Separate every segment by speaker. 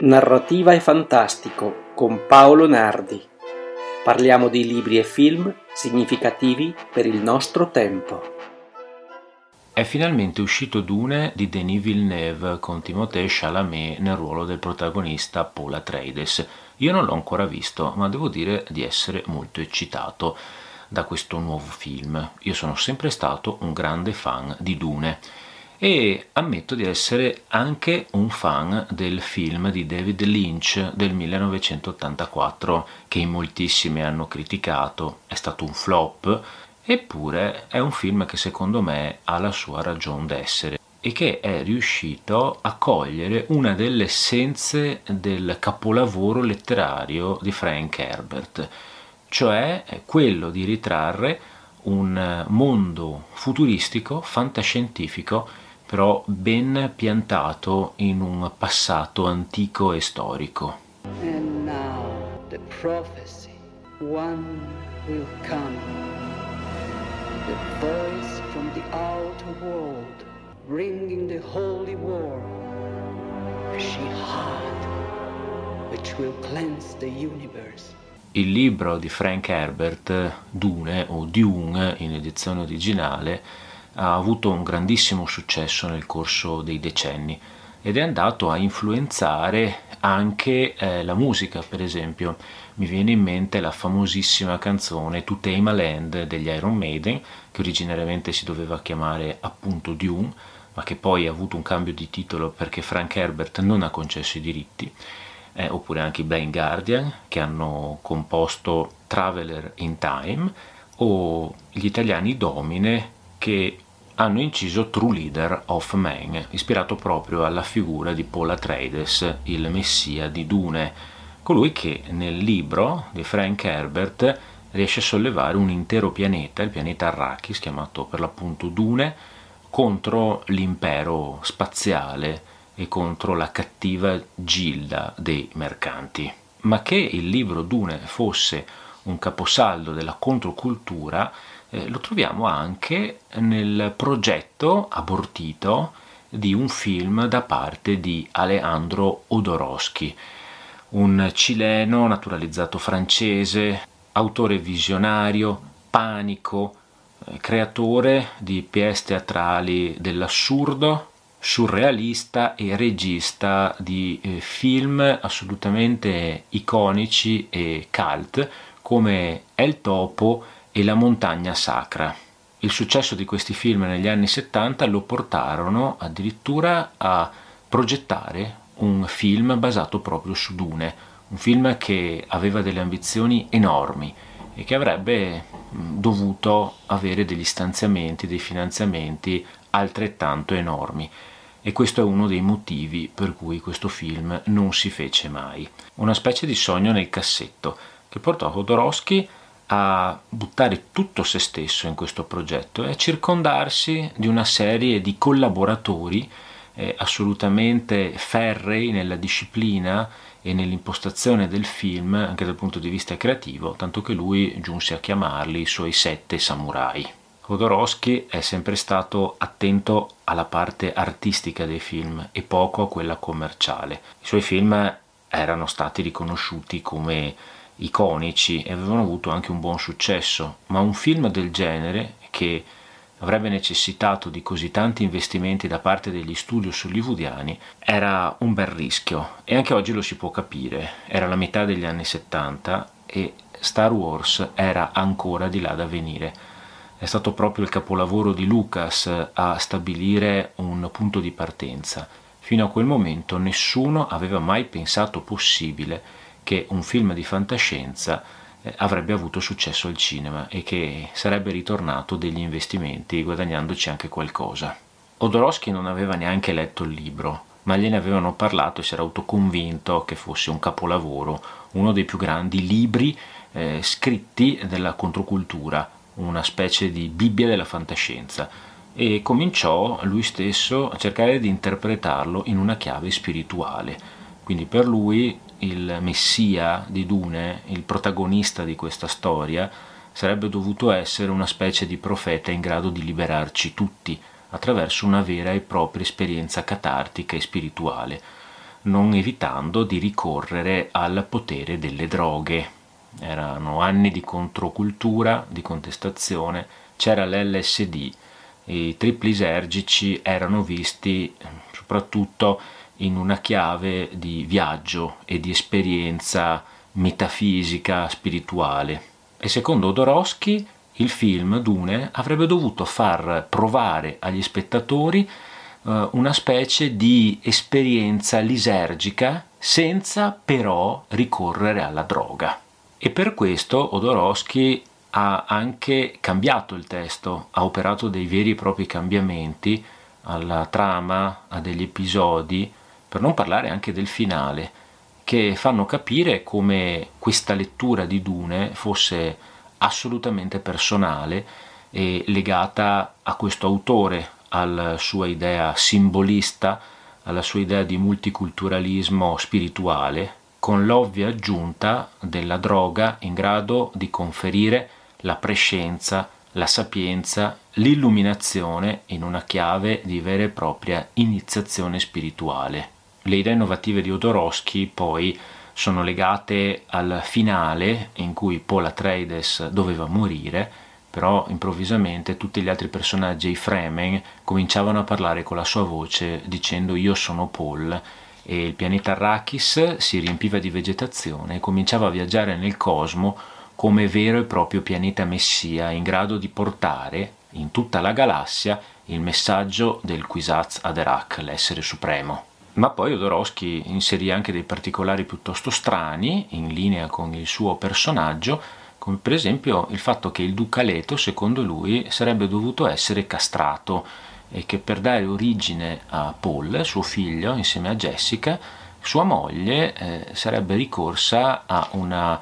Speaker 1: Narrativa e fantastico con Paolo Nardi. Parliamo di libri e film significativi per il nostro tempo.
Speaker 2: È finalmente uscito Dune di Denis Villeneuve con Timothée Chalamet nel ruolo del protagonista Paul Atreides. Io non l'ho ancora visto, ma devo dire di essere molto eccitato da questo nuovo film. Io sono sempre stato un grande fan di Dune e ammetto di essere anche un fan del film di David Lynch del 1984 che in moltissimi hanno criticato, è stato un flop, eppure è un film che secondo me ha la sua ragione d'essere e che è riuscito a cogliere una delle essenze del capolavoro letterario di Frank Herbert cioè quello di ritrarre un mondo futuristico, fantascientifico, però ben piantato in un passato antico e storico. And now the prophecy, one will come. The voice from the outer world, bringing the holy war. She had, which will cleanse the universe il libro di Frank Herbert, Dune o Dune in edizione originale, ha avuto un grandissimo successo nel corso dei decenni ed è andato a influenzare anche eh, la musica, per esempio. Mi viene in mente la famosissima canzone To Tame a Land degli Iron Maiden, che originariamente si doveva chiamare appunto Dune, ma che poi ha avuto un cambio di titolo perché Frank Herbert non ha concesso i diritti eh, oppure anche i Blind Guardian che hanno composto Traveler in Time o gli italiani Domine che hanno inciso True Leader of Man, ispirato proprio alla figura di Paul Atreides, il messia di Dune, colui che nel libro di Frank Herbert riesce a sollevare un intero pianeta, il pianeta Arrakis, chiamato per l'appunto Dune, contro l'impero spaziale e contro la cattiva gilda dei mercanti. Ma che il libro Dune fosse un caposaldo della controcultura eh, lo troviamo anche nel progetto abortito di un film da parte di Alejandro Odorowski, un cileno naturalizzato francese, autore visionario, panico, eh, creatore di pièce teatrali dell'assurdo, surrealista e regista di eh, film assolutamente iconici e cult come El Topo e La montagna sacra. Il successo di questi film negli anni 70 lo portarono addirittura a progettare un film basato proprio su Dune, un film che aveva delle ambizioni enormi e che avrebbe dovuto avere degli stanziamenti, dei finanziamenti altrettanto enormi e questo è uno dei motivi per cui questo film non si fece mai. Una specie di sogno nel cassetto che portò Jodorowsky a buttare tutto se stesso in questo progetto e a circondarsi di una serie di collaboratori eh, assolutamente ferrei nella disciplina e nell'impostazione del film anche dal punto di vista creativo, tanto che lui giunse a chiamarli i suoi sette samurai. Jodorowsky è sempre stato attento alla parte artistica dei film e poco a quella commerciale. I suoi film erano stati riconosciuti come iconici e avevano avuto anche un buon successo, ma un film del genere che avrebbe necessitato di così tanti investimenti da parte degli studios hollywoodiani era un bel rischio e anche oggi lo si può capire. Era la metà degli anni 70 e Star Wars era ancora di là da venire è stato proprio il capolavoro di Lucas a stabilire un punto di partenza. Fino a quel momento nessuno aveva mai pensato possibile che un film di fantascienza eh, avrebbe avuto successo al cinema e che sarebbe ritornato degli investimenti guadagnandoci anche qualcosa. Odorowski non aveva neanche letto il libro, ma gliene avevano parlato e si era autoconvinto che fosse un capolavoro, uno dei più grandi libri eh, scritti della controcultura, una specie di Bibbia della fantascienza e cominciò lui stesso a cercare di interpretarlo in una chiave spirituale. Quindi per lui il messia di Dune, il protagonista di questa storia, sarebbe dovuto essere una specie di profeta in grado di liberarci tutti attraverso una vera e propria esperienza catartica e spirituale, non evitando di ricorrere al potere delle droghe. Erano anni di controcultura, di contestazione, c'era l'LSD, i tripli isergici erano visti soprattutto in una chiave di viaggio e di esperienza metafisica, spirituale. E secondo Odorowski il film Dune avrebbe dovuto far provare agli spettatori eh, una specie di esperienza lisergica senza però ricorrere alla droga. E per questo Odorowski ha anche cambiato il testo, ha operato dei veri e propri cambiamenti alla trama, a degli episodi, per non parlare anche del finale, che fanno capire come questa lettura di Dune fosse assolutamente personale e legata a questo autore, alla sua idea simbolista, alla sua idea di multiculturalismo spirituale, con l'ovvia aggiunta della droga in grado di conferire la prescienza, la sapienza, l'illuminazione in una chiave di vera e propria iniziazione spirituale. Le idee innovative di Odorowski poi sono legate al finale in cui Paul Atreides doveva morire, però improvvisamente tutti gli altri personaggi, i Fremen, cominciavano a parlare con la sua voce dicendo io sono Paul e il pianeta Arrakis si riempiva di vegetazione e cominciava a viaggiare nel cosmo come vero e proprio pianeta messia in grado di portare in tutta la galassia il messaggio del Kwisatz Haderach, l'essere supremo. Ma poi Odorowski inserì anche dei particolari piuttosto strani, in linea con il suo personaggio, come per esempio il fatto che il duca Leto, secondo lui, sarebbe dovuto essere castrato e che per dare origine a Paul, suo figlio, insieme a Jessica, sua moglie eh, sarebbe ricorsa a una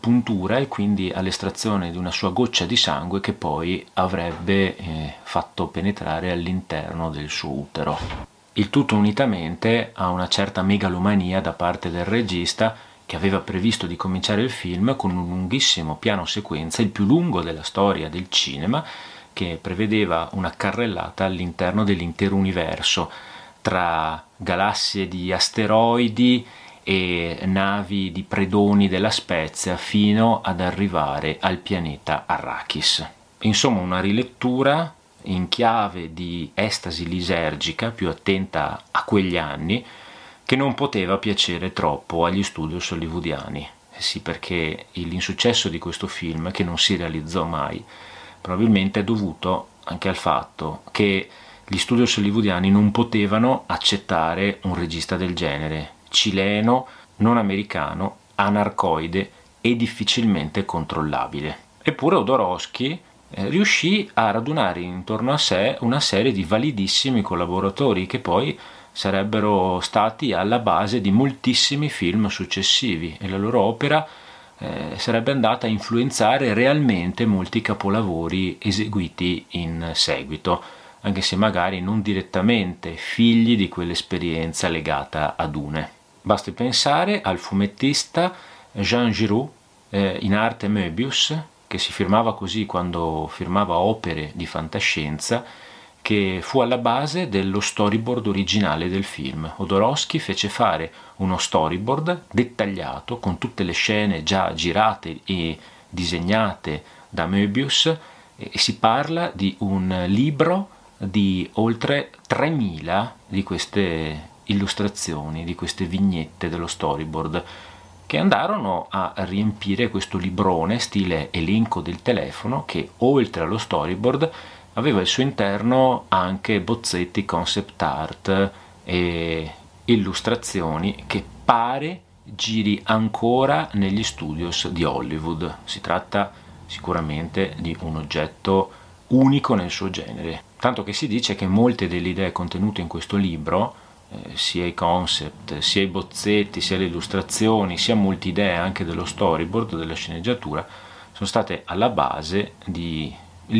Speaker 2: puntura e quindi all'estrazione di una sua goccia di sangue che poi avrebbe eh, fatto penetrare all'interno del suo utero. Il tutto unitamente a una certa megalomania da parte del regista che aveva previsto di cominciare il film con un lunghissimo piano sequenza, il più lungo della storia del cinema, che prevedeva una carrellata all'interno dell'intero universo, tra galassie di asteroidi e navi di predoni della Spezia fino ad arrivare al pianeta Arrakis. Insomma, una rilettura in chiave di estasi lisergica, più attenta a quegli anni, che non poteva piacere troppo agli studios hollywoodiani. Eh sì, perché l'insuccesso di questo film, che non si realizzò mai, probabilmente è dovuto anche al fatto che gli studios hollywoodiani non potevano accettare un regista del genere, cileno, non americano, anarcoide e difficilmente controllabile. Eppure Odorowski eh, riuscì a radunare intorno a sé una serie di validissimi collaboratori che poi sarebbero stati alla base di moltissimi film successivi e la loro opera eh, sarebbe andata a influenzare realmente molti capolavori eseguiti in seguito, anche se magari non direttamente figli di quell'esperienza legata ad une. Basti pensare al fumettista Jean Giroux, eh, in arte Möbius, che si firmava così quando firmava opere di fantascienza, che fu alla base dello storyboard originale del film. Odorowski fece fare uno storyboard dettagliato con tutte le scene già girate e disegnate da Möbius e si parla di un libro di oltre 3000 di queste illustrazioni, di queste vignette dello storyboard, che andarono a riempire questo librone stile elenco del telefono che oltre allo storyboard aveva al suo interno anche bozzetti, concept art e illustrazioni che pare giri ancora negli studios di Hollywood. Si tratta sicuramente di un oggetto unico nel suo genere, tanto che si dice che molte delle idee contenute in questo libro eh, sia i concept, sia i bozzetti, sia le illustrazioni, sia molte idee anche dello storyboard, della sceneggiatura, sono state alla base di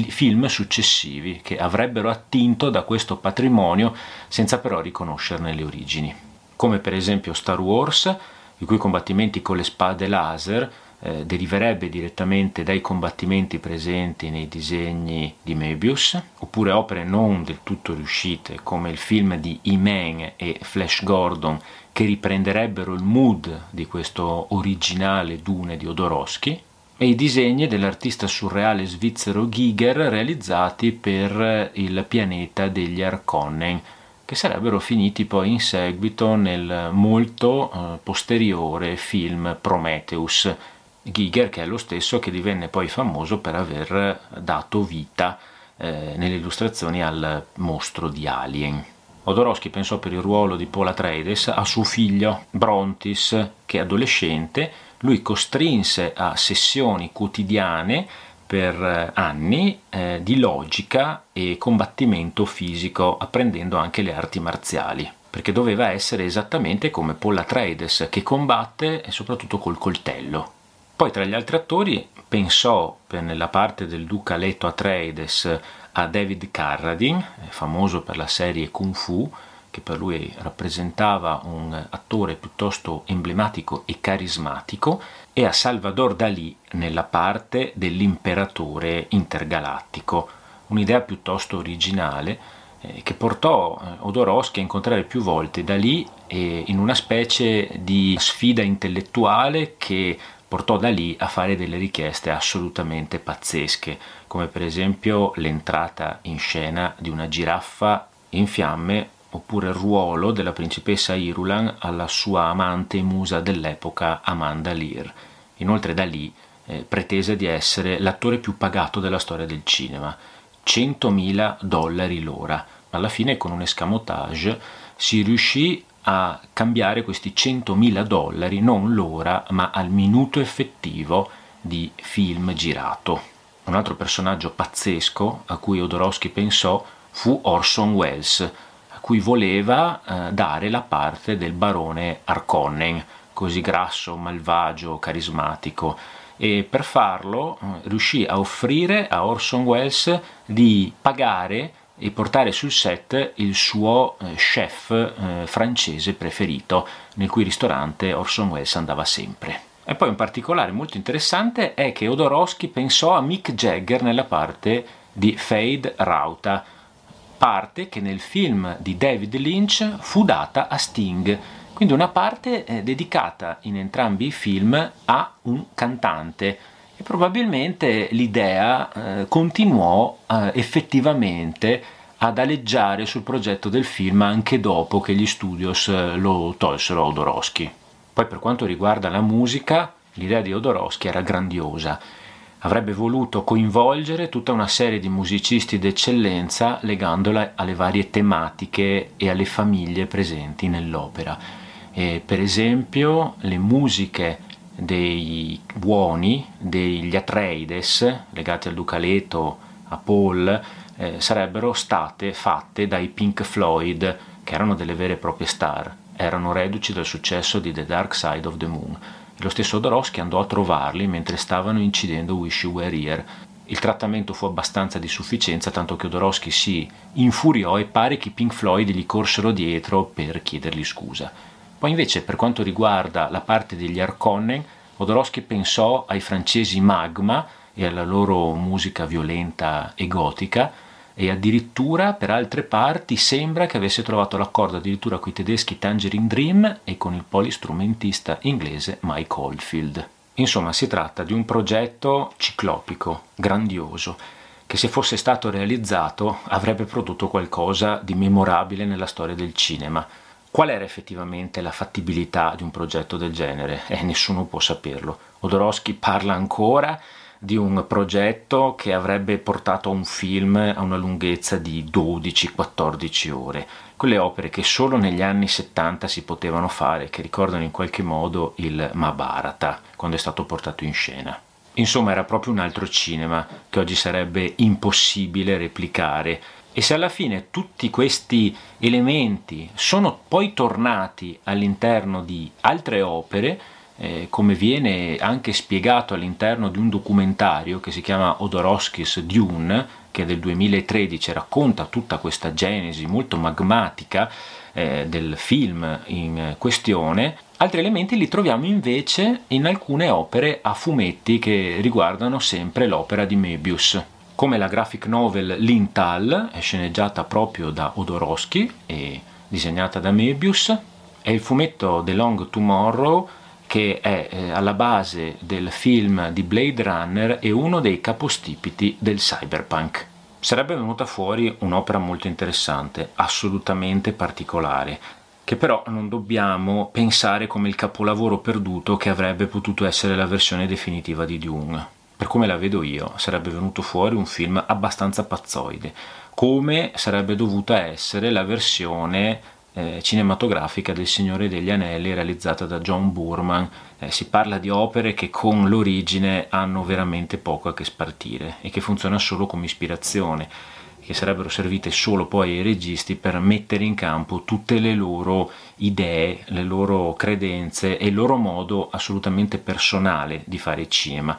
Speaker 2: film successivi che avrebbero attinto da questo patrimonio senza però riconoscerne le origini, come per esempio Star Wars, i cui combattimenti con le spade laser eh, deriverebbe direttamente dai combattimenti presenti nei disegni di Mebius, oppure opere non del tutto riuscite come il film di E-Man e Flash Gordon che riprenderebbero il mood di questo originale Dune di Odorowski, e i disegni dell'artista surreale svizzero Giger realizzati per il pianeta degli Arconnen, che sarebbero finiti poi in seguito nel molto eh, posteriore film Prometheus, Giger, che è lo stesso che divenne poi famoso per aver dato vita eh, nelle illustrazioni al mostro di Alien. Odorowski pensò per il ruolo di Paul Atreides a suo figlio Brontis, che adolescente lui costrinse a sessioni quotidiane per eh, anni eh, di logica e combattimento fisico, apprendendo anche le arti marziali perché doveva essere esattamente come Paul Atreides che combatte e soprattutto col coltello. Poi tra gli altri attori pensò nella parte del duca Leto Atreides a David Carradine, famoso per la serie Kung Fu, che per lui rappresentava un attore piuttosto emblematico e carismatico, e a Salvador Dalí nella parte dell'imperatore intergalattico, un'idea piuttosto originale eh, che portò eh, Odorowski a incontrare più volte Dalí eh, in una specie di sfida intellettuale che portò da lì a fare delle richieste assolutamente pazzesche, come per esempio l'entrata in scena di una giraffa in fiamme oppure il ruolo della principessa Irulan alla sua amante musa dell'epoca Amanda Lear. Inoltre da lì eh, pretese di essere l'attore più pagato della storia del cinema, 100.000 dollari l'ora. Alla fine con un escamotage si riuscì a cambiare questi 100.000 dollari non l'ora ma al minuto effettivo di film girato. Un altro personaggio pazzesco a cui Odorowski pensò fu Orson Welles, a cui voleva eh, dare la parte del barone Harkonnen, così grasso, malvagio, carismatico, e per farlo eh, riuscì a offrire a Orson Welles di pagare e portare sul set il suo eh, chef eh, francese preferito, nel cui ristorante Orson Welles andava sempre. E poi un particolare molto interessante è che Odorowski pensò a Mick Jagger nella parte di Fade Rauta, parte che nel film di David Lynch fu data a Sting, quindi una parte eh, dedicata in entrambi i film a un cantante e probabilmente l'idea eh, continuò eh, effettivamente ad aleggiare sul progetto del film anche dopo che gli studios eh, lo tolsero a Odorowski. Poi per quanto riguarda la musica, l'idea di Odorowski era grandiosa. Avrebbe voluto coinvolgere tutta una serie di musicisti d'eccellenza legandola alle varie tematiche e alle famiglie presenti nell'opera. E per esempio le musiche dei buoni, degli Atreides, legati al Ducaleto, a Paul, eh, sarebbero state fatte dai Pink Floyd, che erano delle vere e proprie star, erano reduci dal successo di The Dark Side of the Moon. E lo stesso Doroschi andò a trovarli mentre stavano incidendo Wish You Were Here. Il trattamento fu abbastanza di sufficienza, tanto che Doroschi si infuriò e pare che i Pink Floyd gli corsero dietro per chiedergli scusa. Poi invece per quanto riguarda la parte degli Arconnen, Odorowski pensò ai francesi Magma e alla loro musica violenta e gotica e addirittura per altre parti sembra che avesse trovato l'accordo addirittura con i tedeschi Tangerine Dream e con il polistrumentista inglese Mike Oldfield. Insomma, si tratta di un progetto ciclopico, grandioso, che se fosse stato realizzato avrebbe prodotto qualcosa di memorabile nella storia del cinema Qual era effettivamente la fattibilità di un progetto del genere? Eh, nessuno può saperlo. Odorowski parla ancora di un progetto che avrebbe portato a un film a una lunghezza di 12-14 ore, quelle opere che solo negli anni 70 si potevano fare, che ricordano in qualche modo il Mahabharata, quando è stato portato in scena. Insomma, era proprio un altro cinema che oggi sarebbe impossibile replicare E se alla fine tutti questi elementi sono poi tornati all'interno di altre opere, eh, come viene anche spiegato all'interno di un documentario che si chiama Odorowski's Dune, che del 2013 racconta tutta questa genesi molto magmatica eh, del film in questione, altri elementi li troviamo invece in alcune opere a fumetti che riguardano sempre l'opera di Mebius come la graphic novel Lintal, è sceneggiata proprio da Odorowski e disegnata da Mebius, è il fumetto The Long Tomorrow che è eh, alla base del film di Blade Runner e uno dei capostipiti del cyberpunk. Sarebbe venuta fuori un'opera molto interessante, assolutamente particolare, che però non dobbiamo pensare come il capolavoro perduto che avrebbe potuto essere la versione definitiva di Dune per come la vedo io, sarebbe venuto fuori un film abbastanza pazzoide, come sarebbe dovuta essere la versione eh, cinematografica del Signore degli Anelli realizzata da John Burman. Eh, si parla di opere che con l'origine hanno veramente poco a che spartire e che funzionano solo come ispirazione che sarebbero servite solo poi ai registi per mettere in campo tutte le loro idee, le loro credenze e il loro modo assolutamente personale di fare cinema